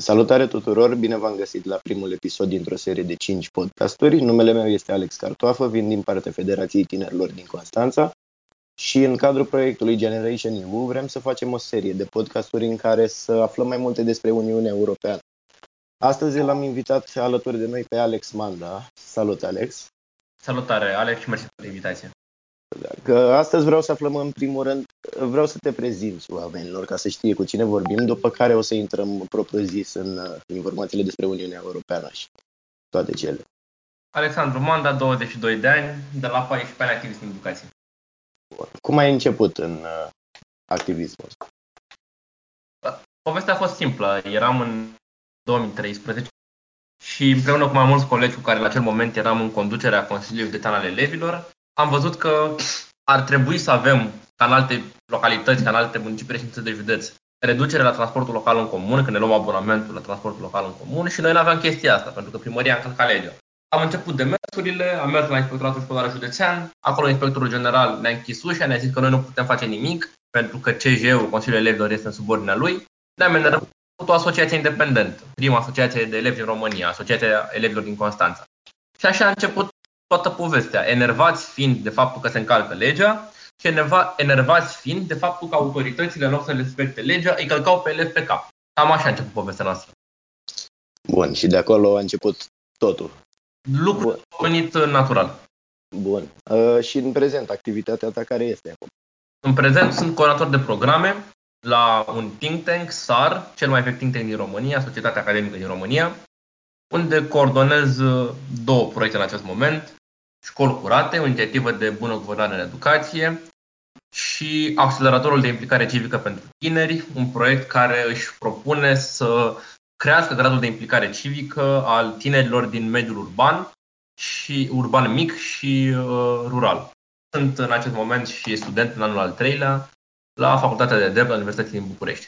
Salutare tuturor, bine v-am găsit la primul episod dintr-o serie de 5 podcasturi. Numele meu este Alex Cartoafă, vin din partea Federației Tinerilor din Constanța și în cadrul proiectului Generation EU vrem să facem o serie de podcasturi în care să aflăm mai multe despre Uniunea Europeană. Astăzi l-am invitat alături de noi pe Alex Manda. Salut, Alex! Salutare, Alex, și mersi pentru invitație. Că astăzi vreau să aflăm în primul rând, vreau să te prezinți oamenilor ca să știe cu cine vorbim, după care o să intrăm propriu zis în uh, informațiile despre Uniunea Europeană și toate cele. Alexandru Manda, 22 de ani, de la 14 ani activist în educație. Cum ai început în uh, activismul ăsta? Povestea a fost simplă. Eram în 2013 și împreună cu mai mulți colegi cu care la acel moment eram în conducerea Consiliului Județean al Elevilor, am văzut că ar trebui să avem, ca în alte localități, ca în alte municipii de județ, reducere la transportul local în comun, când ne luăm abonamentul la transportul local în comun și noi nu aveam chestia asta, pentru că primăria a încălcat legea. Am început demersurile, am mers la Inspectoratul Școlar Județean, acolo inspectorul general ne-a închis ușa, ne-a zis că noi nu putem face nimic, pentru că CJU, Consiliul Elevilor, este în subordinea lui. Ne-am îndreptat o asociație independentă, prima asociație de elevi din România, Asociația Elevilor din Constanța. Și așa a început toată povestea, enervați fiind de faptul că se încalcă legea și enervați fiind de faptul că autoritățile, în loc să respecte legea, îi călcau pe elevi pe cap. Cam așa a început povestea noastră. Bun, și de acolo a început totul. Lucrul a venit natural. Bun. Uh, și în prezent, activitatea ta care este acum? În prezent sunt coordonator de programe la un think tank, SAR, cel mai vechi think tank din România, Societatea Academică din România, unde coordonez uh, două proiecte în acest moment. Școli curate, o inițiativă de bună guvernare în educație și Acceleratorul de implicare civică pentru tineri, un proiect care își propune să crească gradul de implicare civică al tinerilor din mediul urban și urban mic și uh, rural. Sunt în acest moment și student în anul al treilea la Facultatea de Drept la Universitatea din București.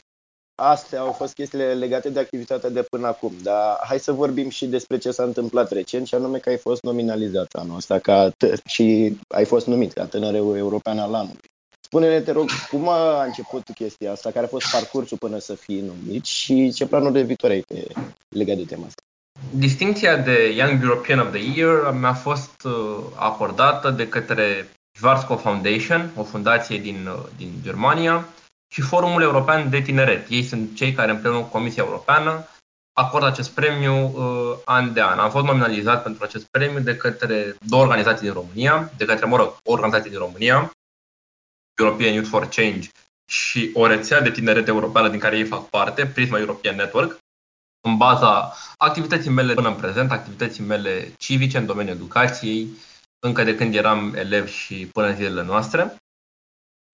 Astea au fost chestiile legate de activitatea de până acum, dar hai să vorbim și despre ce s-a întâmplat recent, și anume că ai fost nominalizat anul ăsta ca t- și ai fost numit ca tânărul european al anului. Spune-ne, te rog, cum a început chestia asta, care a fost parcursul până să fii numit și ce planuri de viitor ai pe, legat de tema asta? Distinția de Young European of the Year mi-a fost uh, acordată de către Schwarzkopf Foundation, o fundație din, uh, din Germania, și Forumul European de Tineret. Ei sunt cei care împreună cu Comisia Europeană acordă acest premiu uh, an de an. Am fost nominalizat pentru acest premiu de către două organizații din România, de către, mă rog, o organizație din România, European Youth for Change și o rețea de tineret europeană din care ei fac parte, Prisma European Network, în baza activității mele până în prezent, activității mele civice în domeniul educației, încă de când eram elev și până în zilele noastre.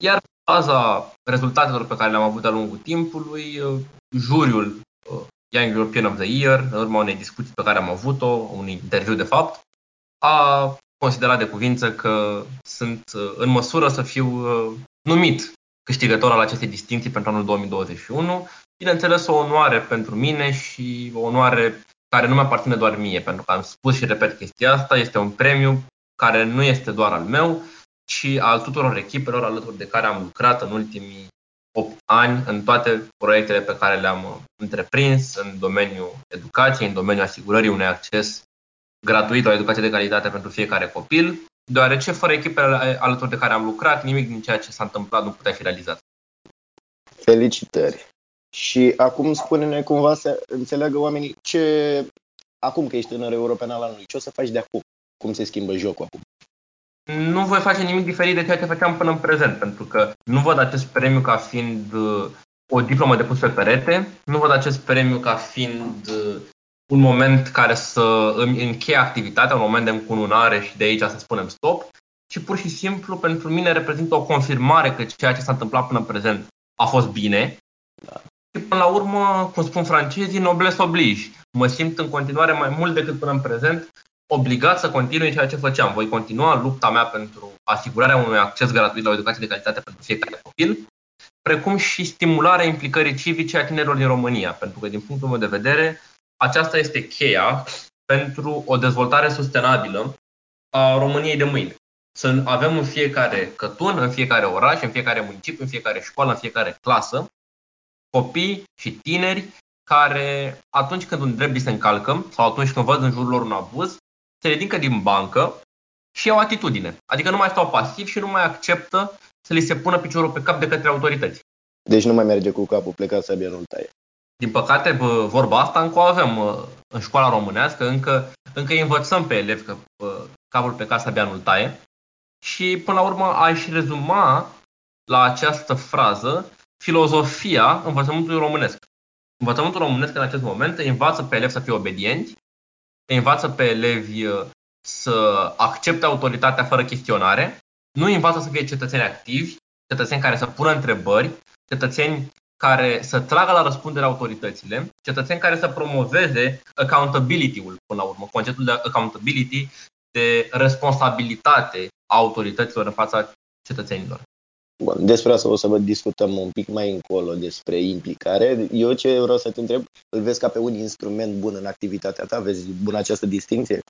Iar baza rezultatelor pe care le-am avut de-a lungul timpului, uh, juriul uh, Young European of the Year, în urma unei discuții pe care am avut-o, un interviu de fapt, a considerat de cuvință că sunt uh, în măsură să fiu numit câștigător al acestei distinții pentru anul 2021. Bineînțeles, o onoare pentru mine și o onoare care nu mi-aparține doar mie, pentru că am spus și repet chestia asta, este un premiu care nu este doar al meu, ci al tuturor echipelor alături de care am lucrat în ultimii 8 ani în toate proiectele pe care le-am întreprins în domeniul educației, în domeniul asigurării unui acces gratuit la educație de calitate pentru fiecare copil, deoarece fără echipele alături de care am lucrat, nimic din ceea ce s-a întâmplat nu putea fi realizat. Felicitări! Și acum spune-ne cumva să înțeleagă oamenii ce, acum că ești tânăr european al anului, ce o să faci de acum? Cum se schimbă jocul acum? Nu voi face nimic diferit de ceea ce făceam până în prezent, pentru că nu văd acest premiu ca fiind uh, o diplomă de pus pe perete, nu văd acest premiu ca fiind uh, un moment care să îmi încheie activitatea, un moment de încununare și de aici să spunem stop, ci pur și simplu pentru mine reprezintă o confirmare că ceea ce s-a întâmplat până în prezent a fost bine. Da. Și până la urmă, cum spun francezii, noblesse oblige. Mă simt în continuare mai mult decât până în prezent obligat să continui ceea ce făceam. Voi continua lupta mea pentru asigurarea unui acces gratuit la o educație de calitate pentru fiecare copil, precum și stimularea implicării civice a tinerilor din România, pentru că, din punctul meu de vedere, aceasta este cheia pentru o dezvoltare sustenabilă a României de mâine. Să avem în fiecare cătun, în fiecare oraș, în fiecare municipiu, în fiecare școală, în fiecare clasă, copii și tineri care atunci când un drept se încalcă sau atunci când văd în jurul lor un abuz, se ridică din bancă și au atitudine. Adică nu mai stau pasiv și nu mai acceptă să li se pună piciorul pe cap de către autorități. Deci nu mai merge cu capul plecat să nu taie. Din păcate, vorba asta încă o avem în școala românească, încă, încă învățăm pe elevi că capul pe casa nu taie. Și până la urmă aș rezuma la această frază filozofia învățământului românesc. Învățământul românesc în acest moment îi învață pe elevi să fie obedienți, îi învață pe elevi uh, să accepte autoritatea fără chestionare, nu îi învață să fie cetățeni activi, cetățeni care să pună întrebări, cetățeni care să tragă la răspundere autoritățile, cetățeni care să promoveze accountability-ul până la urmă, conceptul de accountability, de responsabilitate a autorităților în fața cetățenilor. Bun, despre asta o să vă discutăm un pic mai încolo despre implicare. Eu ce vreau să te întreb, îl vezi ca pe un instrument bun în activitatea ta? Vezi bun această distinție?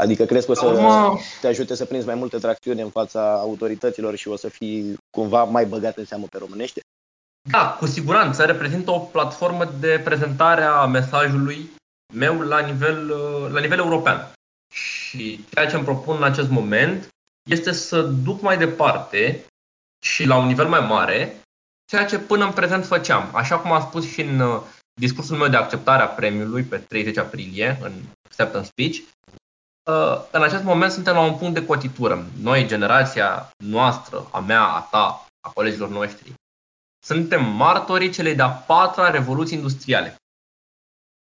Adică crezi că o să Urmă... te ajute să prinzi mai multă tracțiune în fața autorităților și o să fii cumva mai băgat în seamă pe românește? Da, cu siguranță. Reprezintă o platformă de prezentare a mesajului meu la nivel, la nivel european. Și ceea ce îmi propun în acest moment este să duc mai departe și la un nivel mai mare ceea ce până în prezent făceam. Așa cum am spus și în uh, discursul meu de acceptare a premiului pe 30 aprilie, în acceptance speech, uh, în acest moment suntem la un punct de cotitură. Noi, generația noastră, a mea, a ta, a colegilor noștri, suntem martorii celei de-a patra revoluții industriale.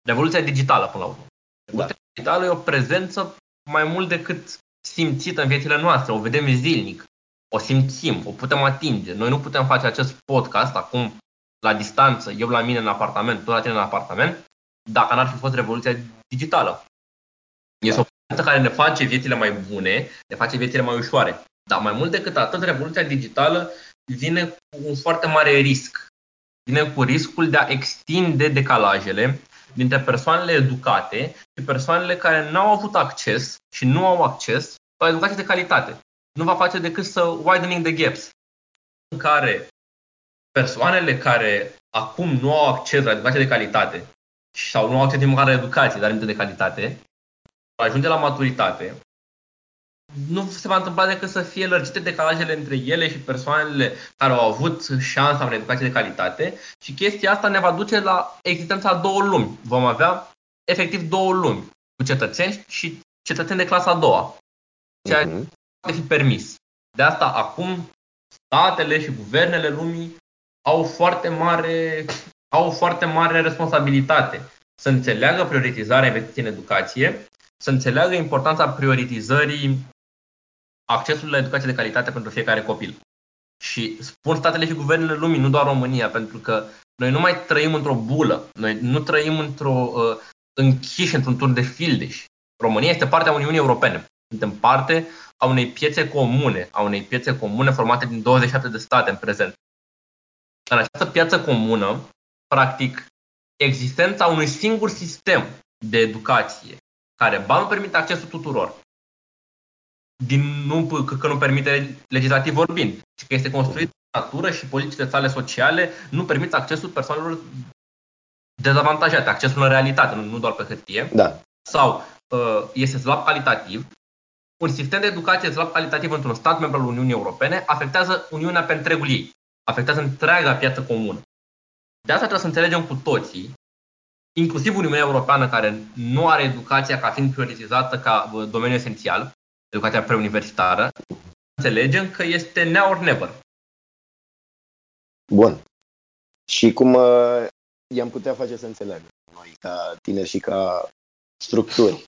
Revoluția digitală, până la urmă. Revoluția da. digitală e o prezență mai mult decât simțită în viețile noastre, o vedem zilnic, o simțim, o putem atinge. Noi nu putem face acest podcast acum la distanță, eu la mine în apartament, tu la tine în apartament, dacă n-ar fi fost revoluția digitală. Este o prezență care ne face viețile mai bune, ne face viețile mai ușoare. Dar mai mult decât atât, revoluția digitală vine cu un foarte mare risc. Vine cu riscul de a extinde decalajele dintre persoanele educate și persoanele care nu au avut acces și nu au acces la educație de calitate. Nu va face decât să widening the gaps în care persoanele care acum nu au acces la educație de calitate sau nu au acces din mare educație, dar de calitate, ajunge la maturitate, nu se va întâmpla decât să fie lărgite decalajele între ele și persoanele care au avut șansa în educație de calitate și chestia asta ne va duce la existența două lumi. Vom avea efectiv două lumi, cu cetățeni și cetățeni de clasa a doua. Ceea ce uh-huh. Poate fi permis. De asta acum statele și guvernele lumii au foarte mare, au foarte mare responsabilitate să înțeleagă prioritizarea investiției în educație, să înțeleagă importanța prioritizării accesului la educație de calitate pentru fiecare copil. Și spun statele și guvernele lumii, nu doar România, pentru că noi nu mai trăim într-o bulă, noi nu trăim într-o uh, închiși într-un tur de fildeș. România este parte a Uniunii Europene. Suntem parte a unei piețe comune, a unei piețe comune formate din 27 de state în prezent. În această piață comună, practic, existența unui singur sistem de educație care ba nu permite accesul tuturor, din, nu, că, că nu permite legislativ vorbind, ci că este construit în natură și politicile sale sociale nu permit accesul persoanelor dezavantajate, accesul în realitate, nu, nu doar pe hârtie. Da. Sau uh, este slab calitativ. Un sistem de educație slab calitativ într-un stat membru al Uniunii Europene afectează Uniunea pe întregul ei, afectează întreaga piață comună. De asta trebuie să înțelegem cu toții, inclusiv Uniunea Europeană, care nu are educația ca fiind prioritizată ca uh, domeniu esențial, educația preuniversitară, înțelegem că este now or never. Bun. Și cum uh, i-am putea face să înțeleagă noi, ca tineri și ca structuri?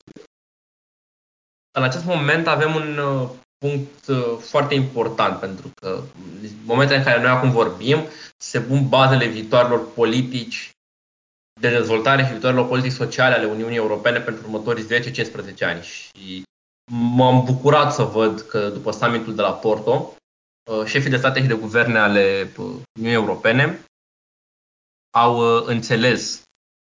În acest moment avem un uh, punct uh, foarte important, pentru că în momentele în care noi acum vorbim, se pun bazele viitoarelor politici de dezvoltare și viitoarelor politici sociale ale Uniunii Europene pentru următorii 10-15 ani. Și M-am bucurat să văd că după summitul de la Porto, uh, șefii de state și de guverne ale uh, Uniunii Europene au uh, înțeles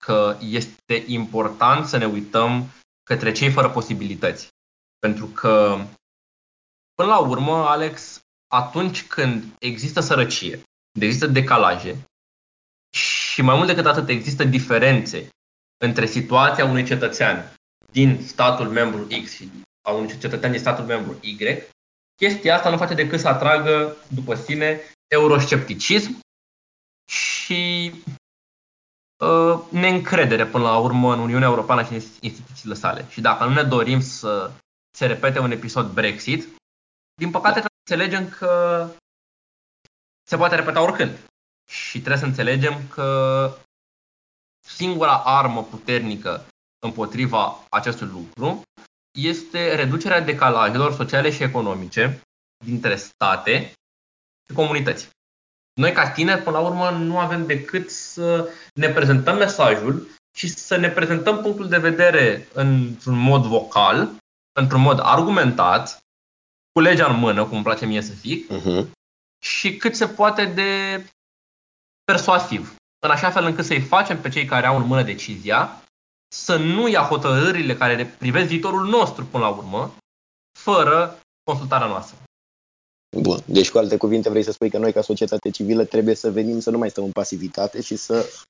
că este important să ne uităm către cei fără posibilități. Pentru că, până la urmă, Alex, atunci când există sărăcie, există decalaje, Și mai mult decât atât, există diferențe între situația unui cetățean din statul membru X și a unui cetățean din statul membru Y, chestia asta nu face decât să atragă după sine euroscepticism și uh, neîncredere până la urmă în Uniunea Europeană și în instituțiile sale. Și dacă nu ne dorim să se repete un episod Brexit, din păcate trebuie să înțelegem că se poate repeta oricând. Și trebuie să înțelegem că singura armă puternică împotriva acestui lucru este reducerea decalajelor sociale și economice dintre state și comunități. Noi, ca tineri, până la urmă, nu avem decât să ne prezentăm mesajul și să ne prezentăm punctul de vedere într-un mod vocal, într-un mod argumentat, cu legea în mână, cum îmi place mie să fic, uh-huh. și cât se poate de persuasiv, în așa fel încât să-i facem pe cei care au în mână decizia să nu ia hotărârile care privesc viitorul nostru până la urmă, fără consultarea noastră. Bun. Deci, cu alte cuvinte, vrei să spui că noi, ca societate civilă, trebuie să venim să nu mai stăm în pasivitate și să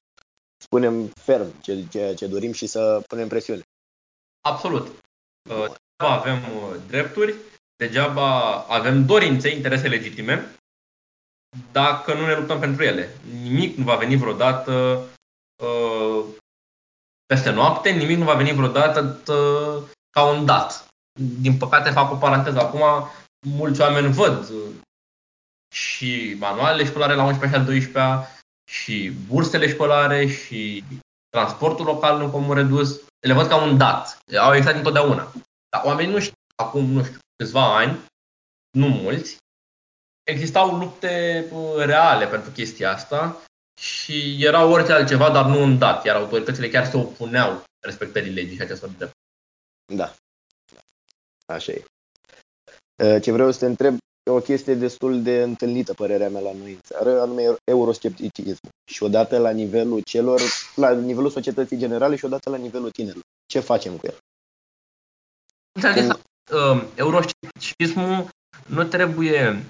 spunem ferm ceea ce dorim și să punem presiune. Absolut. Uh, degeaba avem uh, drepturi, degeaba avem dorințe, interese legitime, dacă nu ne luptăm pentru ele. Nimic nu va veni vreodată uh, peste noapte, nimic nu va veni vreodată uh, ca un dat. Din păcate, fac o paranteză acum, mulți oameni văd uh, și manualele școlare la 11 și al 12 și bursele școlare și transportul local în comun redus, le văd ca un dat. Au existat întotdeauna. Dar oamenii nu știu, acum, nu știu, câțiva ani, nu mulți, existau lupte uh, reale pentru chestia asta și era orice altceva, dar nu un dat, iar autoritățile chiar se opuneau respectării legii și acestor drepturi. Da. Așa e. Uh, ce vreau să te întreb, e o chestie destul de întâlnită, părerea mea, la noi în țară, anume euroscepticism. Și odată la nivelul celor, la nivelul societății generale și odată la nivelul tinerilor. Ce facem cu el? Cum... Uh, euroscepticismul nu trebuie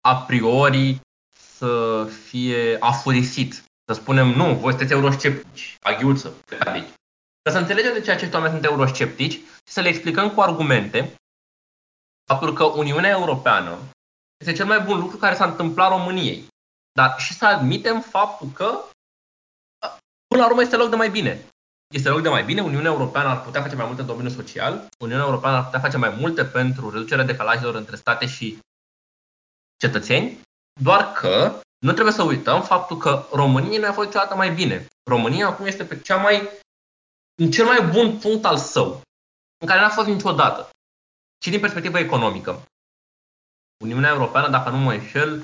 a priori să fie afurisit. Să spunem, nu, voi sunteți eurosceptici, aghiuță, plecați aici. Să înțelegem de ce acești oameni sunt eurosceptici și să le explicăm cu argumente faptul că Uniunea Europeană este cel mai bun lucru care s-a întâmplat României. Dar și să admitem faptul că până la urmă este loc de mai bine. Este loc de mai bine, Uniunea Europeană ar putea face mai multe în domeniul social, Uniunea Europeană ar putea face mai multe pentru reducerea decalajelor între state și cetățeni, doar că nu trebuie să uităm faptul că România nu a fost niciodată mai bine. România acum este pe cea mai, în cel mai bun punct al său, în care n-a fost niciodată. Și din perspectivă economică. Uniunea Europeană, dacă nu mă înșel,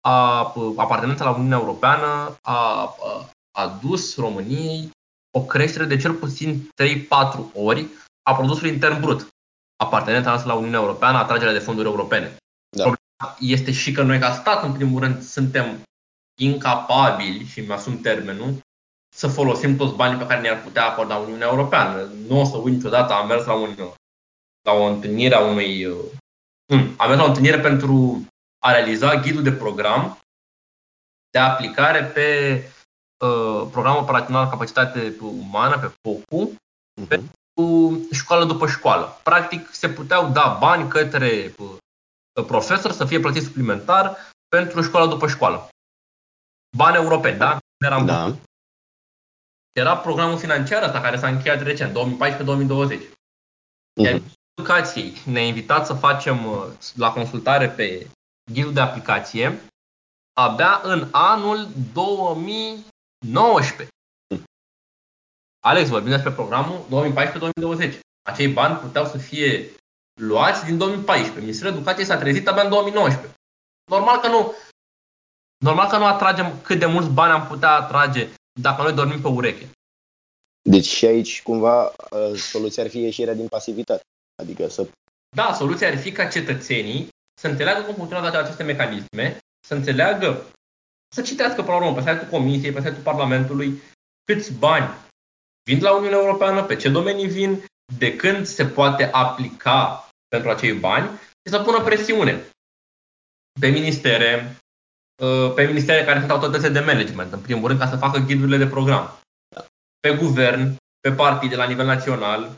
a, apartenența la Uniunea Europeană a, a, a dus României o creștere de cel puțin 3-4 ori a produsului intern brut. Apartenența noastră la Uniunea Europeană, atragerea de fonduri europene. Da este și că noi ca stat, în primul rând, suntem incapabili, și îmi asum termenul, să folosim toți banii pe care ne-ar putea acorda Uniunea Europeană. Nu o să uit niciodată, am mers la, un, la o întâlnire a unui... Hmm, am mers la o întâlnire pentru a realiza ghidul de program de aplicare pe uh, programul operațional capacitate umană, pe POCU, uh-huh. pentru școală după școală. Practic se puteau da bani către uh, profesor să fie plătit suplimentar pentru școala după școală. Bani europeni, da? Eram da. Era programul financiar ăsta care s-a încheiat recent, 2014-2020. Iar uh-huh. Educației ne-a invitat să facem uh, la consultare pe ghidul de aplicație abia în anul 2019. Uh-huh. Alex, vorbim despre programul 2014-2020. Acei bani puteau să fie luați din 2014. Ministerul Educației s-a trezit abia în 2019. Normal că nu normal că nu atragem cât de mulți bani am putea atrage dacă noi dormim pe ureche. Deci și aici cumva uh, soluția ar fi ieșirea din pasivitate. Adică să... Da, soluția ar fi ca cetățenii să înțeleagă cum funcționează aceste mecanisme, să înțeleagă, să citească până la urmă pe site-ul Comisiei, pe site-ul Parlamentului, câți bani vin la Uniunea Europeană, pe ce domenii vin, de când se poate aplica pentru acei bani și să pună presiune pe ministere, uh, pe ministere care sunt autoritățile de management, în primul rând, ca să facă ghidurile de program. Pe guvern, pe partii de la nivel național.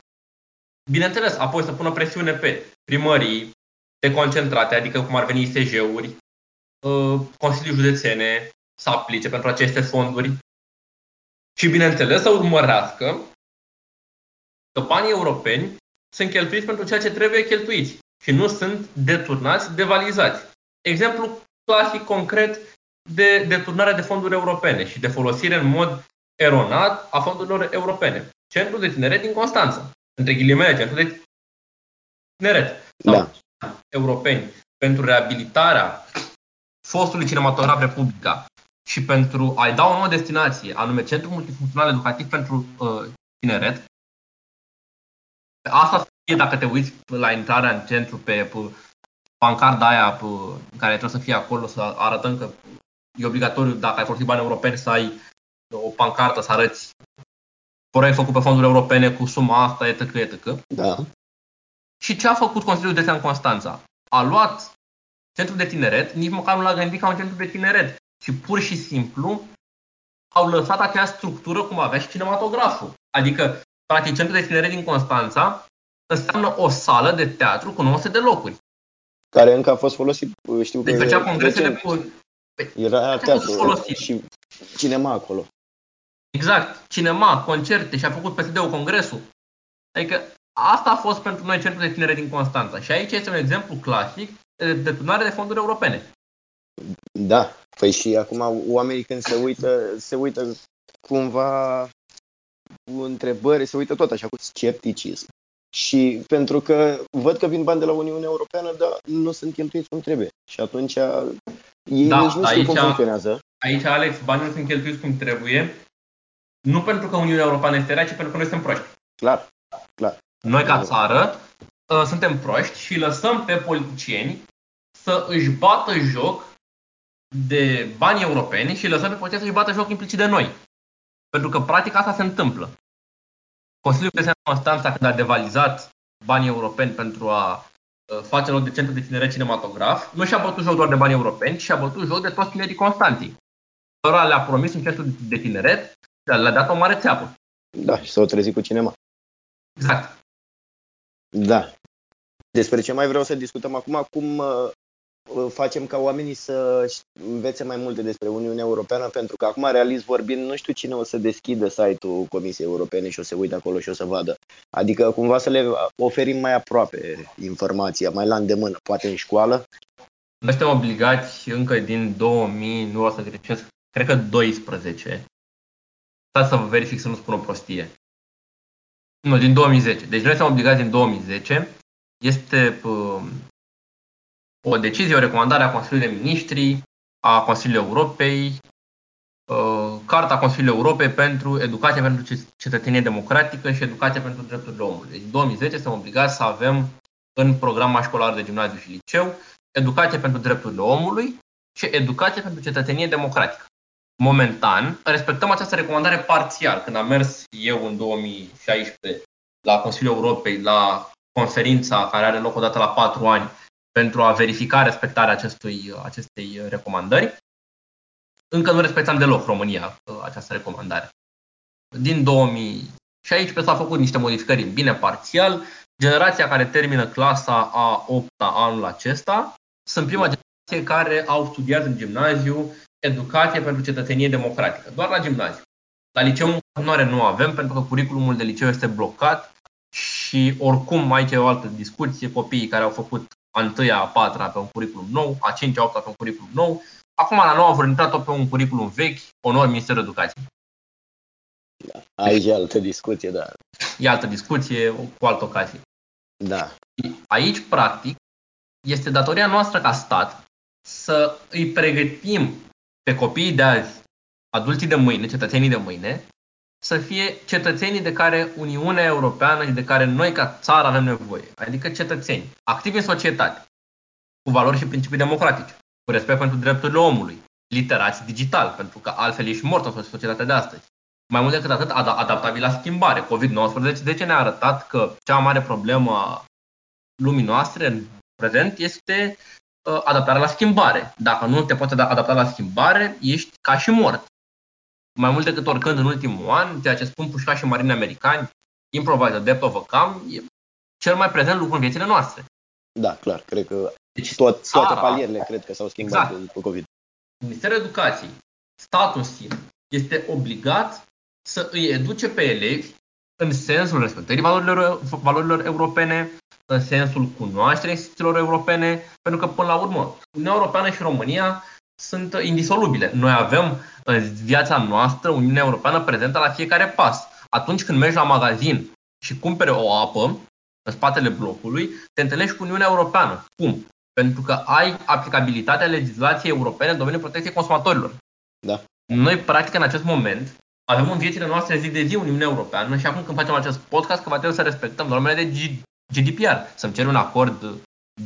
Bineînțeles, apoi să pună presiune pe primării deconcentrate, adică cum ar veni ISJ-uri, uh, Consiliul Județene, să aplice pentru aceste fonduri și, bineînțeles, să urmărească că banii europeni sunt cheltuiți pentru ceea ce trebuie cheltuiți și nu sunt deturnați, devalizați. Exemplu clasic, concret, de deturnare de fonduri europene și de folosire în mod eronat a fondurilor europene. Centrul de tineret din Constanța, între ghilimele, centrul de tineret sau da. europeni pentru reabilitarea fostului cinematograf Republica și pentru a-i da o nouă destinație, anume Centrul Multifuncțional Educativ pentru uh, Tineret, asta fie dacă te uiți la intrarea în centru pe, pe pancarda aia pe, care trebuie să fie acolo, să arătăm că e obligatoriu, dacă ai folosit bani europeni, să ai o pancartă, să arăți proiect făcut pe fonduri europene cu suma asta, etc., etc. Da. Și ce a făcut Consiliul de în Constanța? A luat centrul de tineret, nici măcar nu l-a gândit ca un centru de tineret, ci pur și simplu au lăsat acea structură cum avea și cinematograful. Adică, practic, centrul de tineret din Constanța înseamnă o sală de teatru cu 900 de locuri. Care încă a fost folosit, știu deci că... Deci făcea congresele cu... Era teatru și cinema acolo. Exact, cinema, concerte și a făcut PSD-ul congresul. Adică asta a fost pentru noi centrul de tinere din Constanța. Și aici este un exemplu clasic de deturnare de fonduri europene. Da, păi și acum oamenii când se uită, se uită cumva cu întrebări, se uită tot așa cu scepticism. Și pentru că văd că vin bani de la Uniunea Europeană, dar nu sunt cheltuiți cum trebuie. Și atunci ei da, nici nu știu cum funcționează. Aici, Alex, banii nu sunt cheltuiți cum trebuie, nu pentru că Uniunea Europeană este rea, ci pentru că noi suntem proști. Clar, clar. Noi, ca țară, ă, suntem proști și lăsăm pe politicieni să își bată joc de bani europeni și lăsăm pe politicieni să își bată joc implicit de noi. Pentru că, practic, asta se întâmplă. Consiliul de Constanța, când a devalizat banii europeni pentru a ă, face loc de centru de tineret cinematograf, nu și-a bătut joc doar de bani europeni, ci și-a bătut joc de toți tinerii Constanții. Cărora le-a promis un centru de tineret le-a dat o mare țeapă. Da, și s-au trezit cu cinema. Exact. Da. Despre ce mai vreau să discutăm acum, cum uh, facem ca oamenii să învețe mai multe despre Uniunea Europeană, pentru că acum, realist vorbind, nu știu cine o să deschidă site-ul Comisiei Europene și o să uite acolo și o să vadă. Adică cumva să le oferim mai aproape informația, mai la îndemână, poate în școală. Noi suntem obligați încă din 2000, nu o să greșesc, cred că 12, Stați să vă verific să nu spun o prostie. Nu, din 2010. Deci noi suntem obligați din 2010. Este uh, o decizie, o recomandare a Consiliului de Ministri, a Consiliului Europei, uh, Carta Consiliului Europei pentru educație pentru cetățenie democratică și educație pentru drepturile omului. Deci în 2010 suntem obligați să avem în programa școlară de gimnaziu și liceu educație pentru drepturile omului și educație pentru cetățenie democratică momentan, respectăm această recomandare parțial. Când am mers eu în 2016 la Consiliul Europei, la conferința care are loc odată la patru ani pentru a verifica respectarea acestui, acestei recomandări, încă nu respectam deloc România această recomandare. Din 2016 s-au făcut niște modificări bine parțial. Generația care termină clasa a 8 anul acesta sunt prima generație care au studiat în gimnaziu educație pentru cetățenie democratică, doar la gimnaziu. La liceu în continuare nu avem, pentru că curriculumul de liceu este blocat și oricum aici e o altă discuție, copiii care au făcut a întâia, a patra pe un curriculum nou, a cincea, a opta pe un curriculum nou, acum la nouă vor intrat pe un curriculum vechi, onor Ministerul Educației. Da. Aici e altă discuție, da. E altă discuție cu altă ocazie. Da. Aici, practic, este datoria noastră ca stat să îi pregătim pe copiii de azi, adulții de mâine, cetățenii de mâine, să fie cetățenii de care Uniunea Europeană și de care noi ca țară avem nevoie. Adică cetățeni, activi în societate, cu valori și principii democratice, cu respect pentru drepturile omului, literați digital, pentru că altfel ești mort în societatea de astăzi. Mai mult decât atât, adaptabil la schimbare. COVID-19 de ce ne-a arătat că cea mai mare problemă a lumii noastre în prezent este uh, adaptarea la schimbare. Dacă nu te poți adapta la schimbare, ești ca și mort. Mai mult decât oricând în ultimul an, ceea ce spun pușca și marini americani, improvise, adapt, overcome, e cel mai prezent lucru în viețile noastre. Da, clar. Cred că deci, toate, toate palierele cred că s-au schimbat exact. după COVID. Ministerul Educației, statul în sine, este obligat să îi educe pe elevi în sensul respectării valorilor, valorilor europene, în sensul cunoașterii instituțiilor europene, pentru că, până la urmă, Uniunea Europeană și România sunt indisolubile. Noi avem în viața noastră Uniunea Europeană prezentă la fiecare pas. Atunci când mergi la magazin și cumpere o apă în spatele blocului, te întâlnești cu Uniunea Europeană. Cum? Pentru că ai aplicabilitatea legislației europene în domeniul protecției consumatorilor. Da. Noi, practic, în acest moment, avem în viețile noastre zi de zi Uniunea Europeană și acum când facem acest podcast, că va trebui să respectăm normele de GDPR, să-mi cer un acord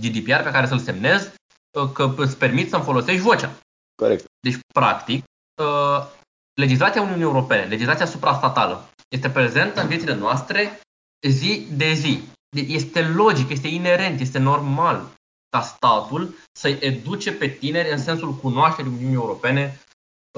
GDPR pe care să-l semnez, uh, că îți permit să-mi folosești vocea. Corect. Deci, practic, uh, legislația Uniunii Europene, legislația suprastatală, este prezentă în viețile noastre zi de zi. Este logic, este inerent, este normal ca statul să-i educe pe tineri în sensul cunoașterii Uniunii Europene,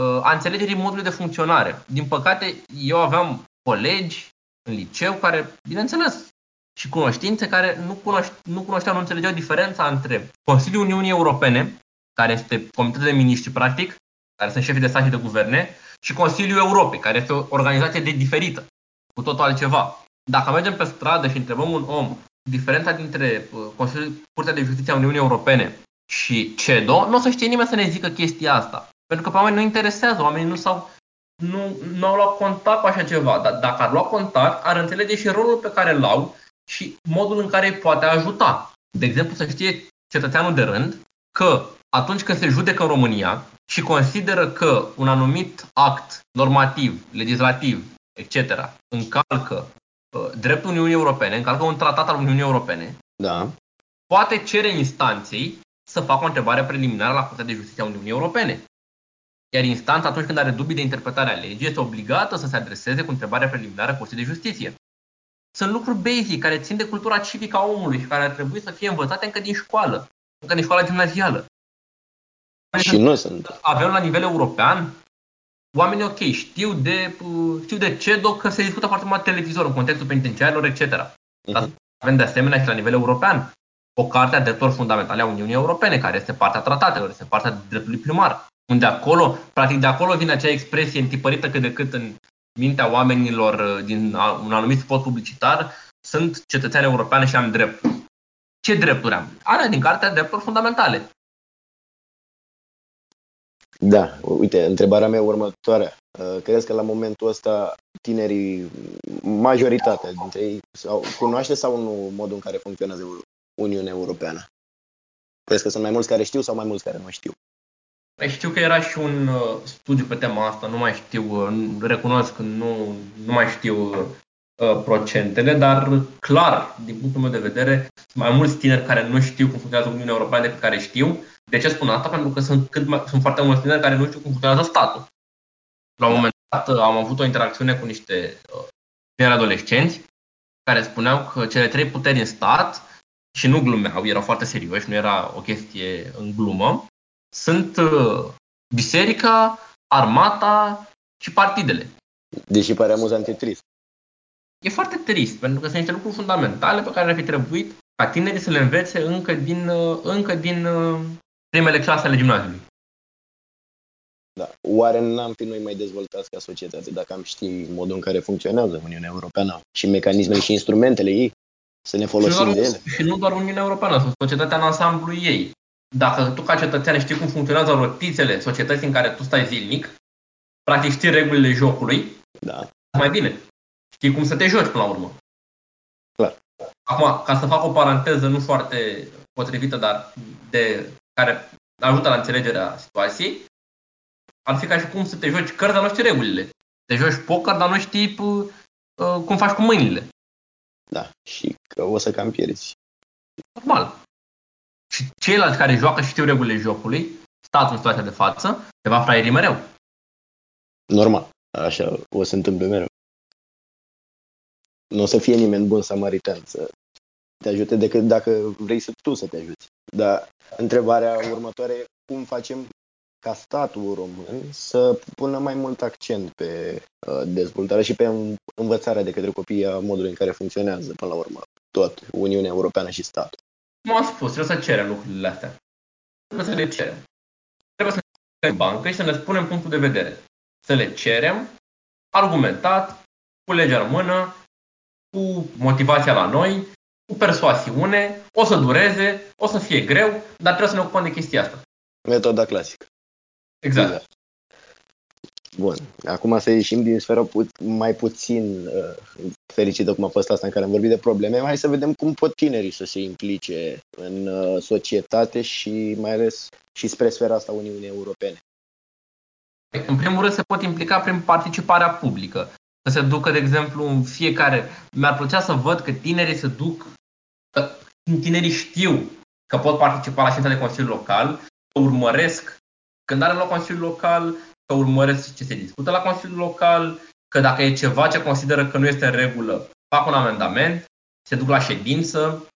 uh, a înțelegerii modului de funcționare. Din păcate, eu aveam colegi în liceu care, bineînțeles, și cunoștințe care nu, cunoște, nu cunoșteau, nu înțelegeau diferența între Consiliul Uniunii Europene, care este Comitetul de Miniștri, practic, care sunt șefii de stat și de guverne, și Consiliul Europei, care este o organizație de diferită, cu totul altceva. Dacă mergem pe stradă și întrebăm un om diferența dintre uh, Consiliul Curtea de Justiție a Uniunii Europene și CEDO, nu o să știe nimeni să ne zică chestia asta. Pentru că pe oameni nu interesează, oamenii nu s-au nu, nu au luat contact cu așa ceva, dar dacă ar lua contact, ar înțelege și rolul pe care îl au și modul în care îi poate ajuta. De exemplu, să știe cetățeanul de rând că atunci când se judecă în România și consideră că un anumit act normativ, legislativ, etc., încalcă uh, dreptul Uniunii Europene, încalcă un tratat al Uniunii Europene, da. poate cere instanței să facă o întrebare preliminară la Curtea de Justiție a Uniunii Europene. Iar instanța, atunci când are dubii de interpretare a legii, este obligată să se adreseze cu întrebarea preliminară Curții de Justiție. Sunt lucruri basic care țin de cultura civică a omului și care ar trebui să fie învățate încă din școală, încă din școala gimnazială. Și nu sunt. Avem la nivel european oamenii ok, știu de, știu de CEDO că se discută foarte mult televizor în contextul penitenciarilor, etc. Uh-huh. Dar avem de asemenea și la nivel european o carte a drepturilor fundamentale a Uniunii Europene, care este partea tratatelor, este partea dreptului primar. Unde acolo, practic de acolo vine acea expresie întipărită cât de cât în mintea oamenilor uh, din un anumit spot publicitar, sunt cetățean european și am drepturi. Ce drepturi am? Are din cartea drepturi fundamentale. Da, uite, întrebarea mea următoare. Uh, crezi că la momentul ăsta tinerii, majoritatea dintre ei, sau, cunoaște sau nu modul în care funcționează Uniunea Europeană? Crezi că sunt mai mulți care știu sau mai mulți care nu știu? Păi știu că era și un uh, studiu pe tema asta, nu mai știu, uh, recunosc că nu, nu mai știu uh, procentele, dar clar, din punctul meu de vedere, sunt mai mulți tineri care nu știu cum funcționează Uniunea Europeană decât care știu. De ce spun asta? Pentru că sunt, cât mai, sunt foarte mulți tineri care nu știu cum funcționează statul. La un moment dat uh, am avut o interacțiune cu niște uh, tineri adolescenți care spuneau că cele trei puteri în stat, și nu glumeau, erau foarte serioși, nu era o chestie în glumă, sunt uh, biserica, armata și partidele. Deși pare amuzant, e trist. E foarte trist, pentru că sunt niște lucruri fundamentale pe care ar fi trebuit ca tinerii să le învețe încă din, uh, încă din uh, primele clase ale gimnaziului. Da. Oare n-am fi noi mai dezvoltați ca societate dacă am ști modul în care funcționează Uniunea Europeană și mecanismele și instrumentele ei? Să ne folosim și de ele? Și nu doar Uniunea Europeană, societatea în ansamblu ei dacă tu ca cetățean știi cum funcționează rotițele societății în care tu stai zilnic, practic știi regulile jocului, da. mai bine. Știi cum să te joci până la urmă. Clar. Acum, ca să fac o paranteză nu foarte potrivită, dar de care ajută la înțelegerea situației, ar fi ca și cum să te joci cărți, dar nu știi regulile. Te joci poker, dar nu știi uh, cum faci cu mâinile. Da, și că o să cam pierzi. Normal și ceilalți care joacă și știu regulile jocului, statul în situația de față, te va fraieri mereu. Normal. Așa o să întâmple mereu. Nu o să fie nimeni bun samaritan să te ajute decât dacă vrei să tu să te ajuți. Dar întrebarea următoare e cum facem ca statul român să pună mai mult accent pe uh, dezvoltare și pe învățarea de către copii a modului în care funcționează, până la urmă, tot Uniunea Europeană și statul. Cum am spus, trebuie să cerem lucrurile astea. Trebuie să le cerem. Trebuie să ne în bancă și să ne spunem punctul de vedere. Să le cerem, argumentat, cu legea în mână, cu motivația la noi, cu persoasiune, o să dureze, o să fie greu, dar trebuie să ne ocupăm de chestia asta. Metoda clasică. Exact. exact. Bun. Acum să ieșim din sfera pu- mai puțin uh, fericită cum a fost asta în care am vorbit de probleme. Hai să vedem cum pot tinerii să se implice în uh, societate și mai ales și spre sfera asta Uniunii Europene. În primul rând se pot implica prin participarea publică. Să se ducă, de exemplu, în fiecare... Mi-ar plăcea să văd că tinerii se duc, că tinerii știu că pot participa la ședința de Consiliu Local, că urmăresc când are loc Consiliul Local, că urmăresc ce se discută la Consiliul Local, că dacă e ceva ce consideră că nu este în regulă, fac un amendament, se duc la ședință,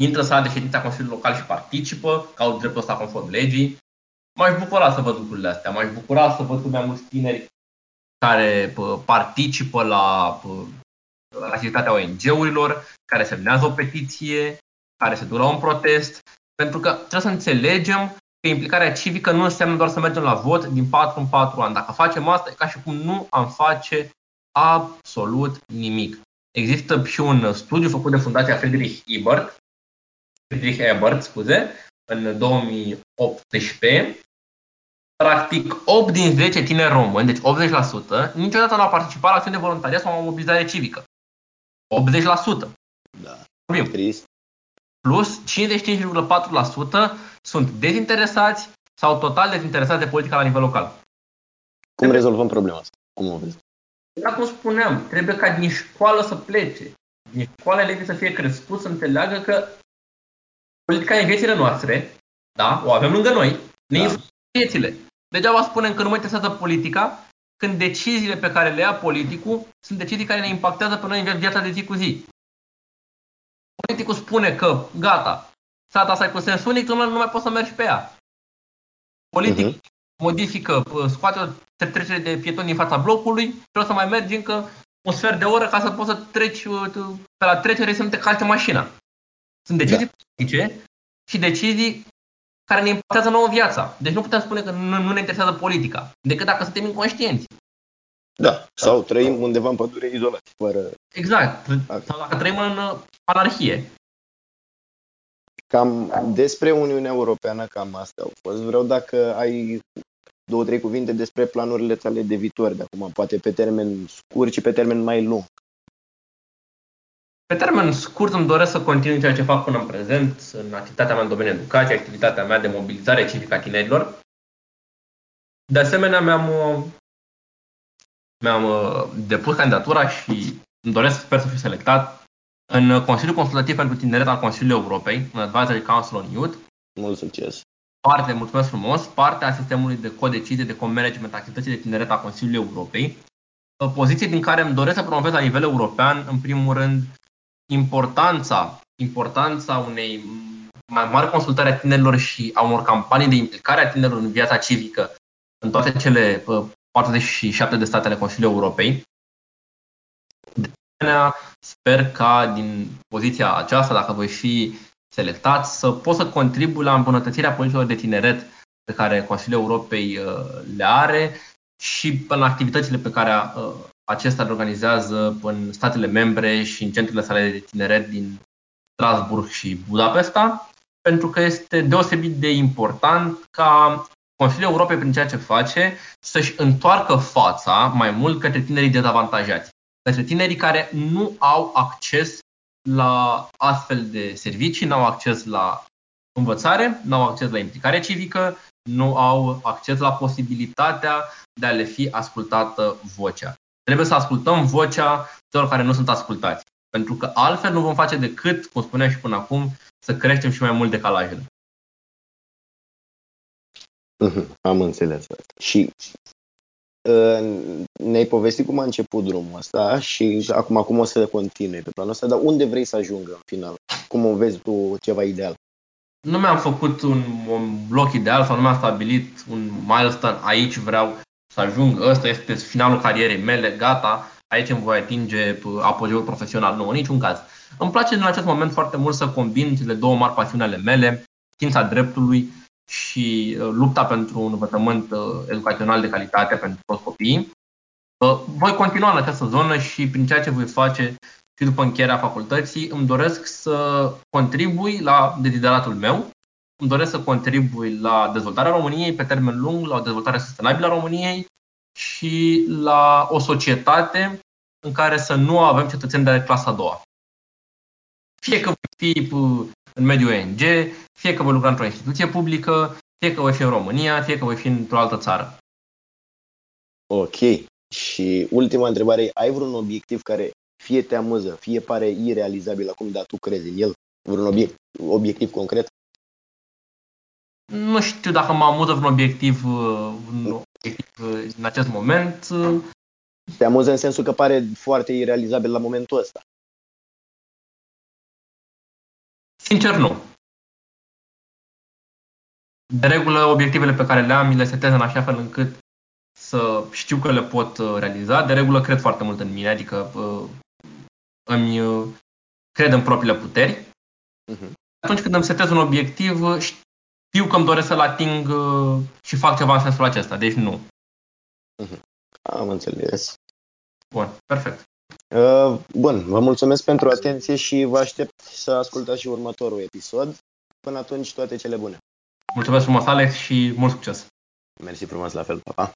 intră sala de ședință a Consiliului Local și participă, că au dreptul ăsta conform legii. M-aș bucura să văd lucrurile astea, m-aș bucura să văd cât mai mulți tineri care participă la, la activitatea ONG-urilor, care semnează o petiție, care se duc la un protest, pentru că trebuie să înțelegem că implicarea civică nu înseamnă doar să mergem la vot din 4 în 4 ani. Dacă facem asta, e ca și cum nu am face absolut nimic. Există și un studiu făcut de Fundația Friedrich Ebert, Friedrich Ebert, scuze, în 2018. Practic, 8 din 10 tineri români, deci 80%, niciodată nu au participat la acțiuni de voluntariat sau la mobilizare civică. 80%. Da. Trist. Plus 55,4% sunt dezinteresați sau total dezinteresați de politica la nivel local. Cum rezolvăm problema asta? Cum o vezi? Dar cum spuneam, trebuie ca din școală să plece. Din școală elevii să fie crescuți, să înțeleagă că politica e în viețile noastre, da? o avem lângă noi, ne da. viețile. Degeaba spunem că nu mă interesează politica, când deciziile pe care le ia politicul sunt decizii care ne impactează pe noi în viața de zi cu zi. Politicul spune că, gata, strada asta e cu sens unic, nu mai poți să mergi pe ea. Politic uh-huh. modifică, scoate o trecere de pietoni din fața blocului și o să mai mergi încă un sfert de oră ca să poți să treci uh, pe la trecere să nu te calce mașina. Sunt decizii da. politice și decizii care ne impactează nouă viața. Deci nu putem spune că nu, nu ne interesează politica, decât dacă suntem inconștienți. Da, sau trăim undeva în pădure izolat, fără... Exact, sau dacă trăim în uh, anarhie. Cam despre Uniunea Europeană, cam asta au fost. Vreau dacă ai două, trei cuvinte despre planurile tale de viitor de acum, poate pe termen scurt și pe termen mai lung. Pe termen scurt îmi doresc să continui ceea ce fac până în prezent, în activitatea mea în domeniul educației, activitatea mea de mobilizare civică a tinerilor. De asemenea, mi-am, mi-am depus candidatura și îmi doresc, sper să fiu selectat în Consiliul Consultativ pentru Tineret al Consiliului Europei, în Advisory Council on Youth. Mult succes! Parte, mulțumesc frumos, parte a sistemului de codecizie de co-management activității de tineret a Consiliului Europei. Poziție din care îmi doresc să promovez la nivel european, în primul rând, importanța, importanța unei mai mari consultări a tinerilor și a unor campanii de implicare a tinerilor în viața civică în toate cele 47 de state ale Consiliului Europei. De asemenea, Sper ca din poziția aceasta, dacă voi fi selectat, să pot să contribui la îmbunătățirea politicilor de tineret pe care Consiliul Europei uh, le are și în activitățile pe care uh, acesta le organizează în statele membre și în centrele sale de tineret din Strasburg și Budapesta, pentru că este deosebit de important ca Consiliul Europei, prin ceea ce face, să-și întoarcă fața mai mult către tinerii dezavantajați către tinerii care nu au acces la astfel de servicii, nu au acces la învățare, nu au acces la implicare civică, nu au acces la posibilitatea de a le fi ascultată vocea. Trebuie să ascultăm vocea celor care nu sunt ascultați. Pentru că altfel nu vom face decât, cum spuneam și până acum, să creștem și mai mult decalajele. Mhm, am înțeles. Și ne-ai povestit cum a început drumul ăsta și acum, acum o să continui pe planul ăsta, dar unde vrei să ajungă în final? Cum o vezi tu ceva ideal? nu mi-am făcut un, un bloc ideal sau nu mi-am stabilit un milestone, aici vreau să ajung, ăsta este finalul carierei mele, gata, aici îmi voi atinge apogeul profesional. Nu, în niciun caz. Îmi place în acest moment foarte mult să combin cele două mari pasiuni ale mele, știința dreptului și uh, lupta pentru un învățământ uh, educațional de calitate pentru toți copiii. Uh, voi continua în această zonă și prin ceea ce voi face și după încheierea facultății îmi doresc să contribui la dezideratul meu, îmi doresc să contribui la dezvoltarea României pe termen lung, la o dezvoltare sustenabilă a României și la o societate în care să nu avem cetățeni de clasa a doua. Fie că voi fi în mediul ONG, fie că voi lucra într-o instituție publică, fie că voi fi în România, fie că voi fi într-o altă țară. Ok. Și ultima întrebare, ai vreun obiectiv care fie te amuză, fie pare irealizabil acum, dar tu crezi în el? Vreun obiect, obiectiv concret? Nu știu dacă mă amuză vreun obiectiv, un obiectiv în acest moment. Te amuză în sensul că pare foarte irealizabil la momentul ăsta. Sincer, nu. De regulă, obiectivele pe care le am, mi le setez în așa fel încât să știu că le pot uh, realiza. De regulă, cred foarte mult în mine, adică uh, îmi uh, cred în propriile puteri. Uh-huh. Atunci când îmi setez un obiectiv, știu că îmi doresc să-l ating și fac ceva în sensul acesta, deci nu. Uh-huh. Am înțeles. Bun, perfect. Uh, bun, vă mulțumesc pentru atenție și vă aștept să ascultați și următorul episod. Până atunci, toate cele bune. Mulțumesc frumos, Alex, și mult succes! Mersi frumos la fel, papa!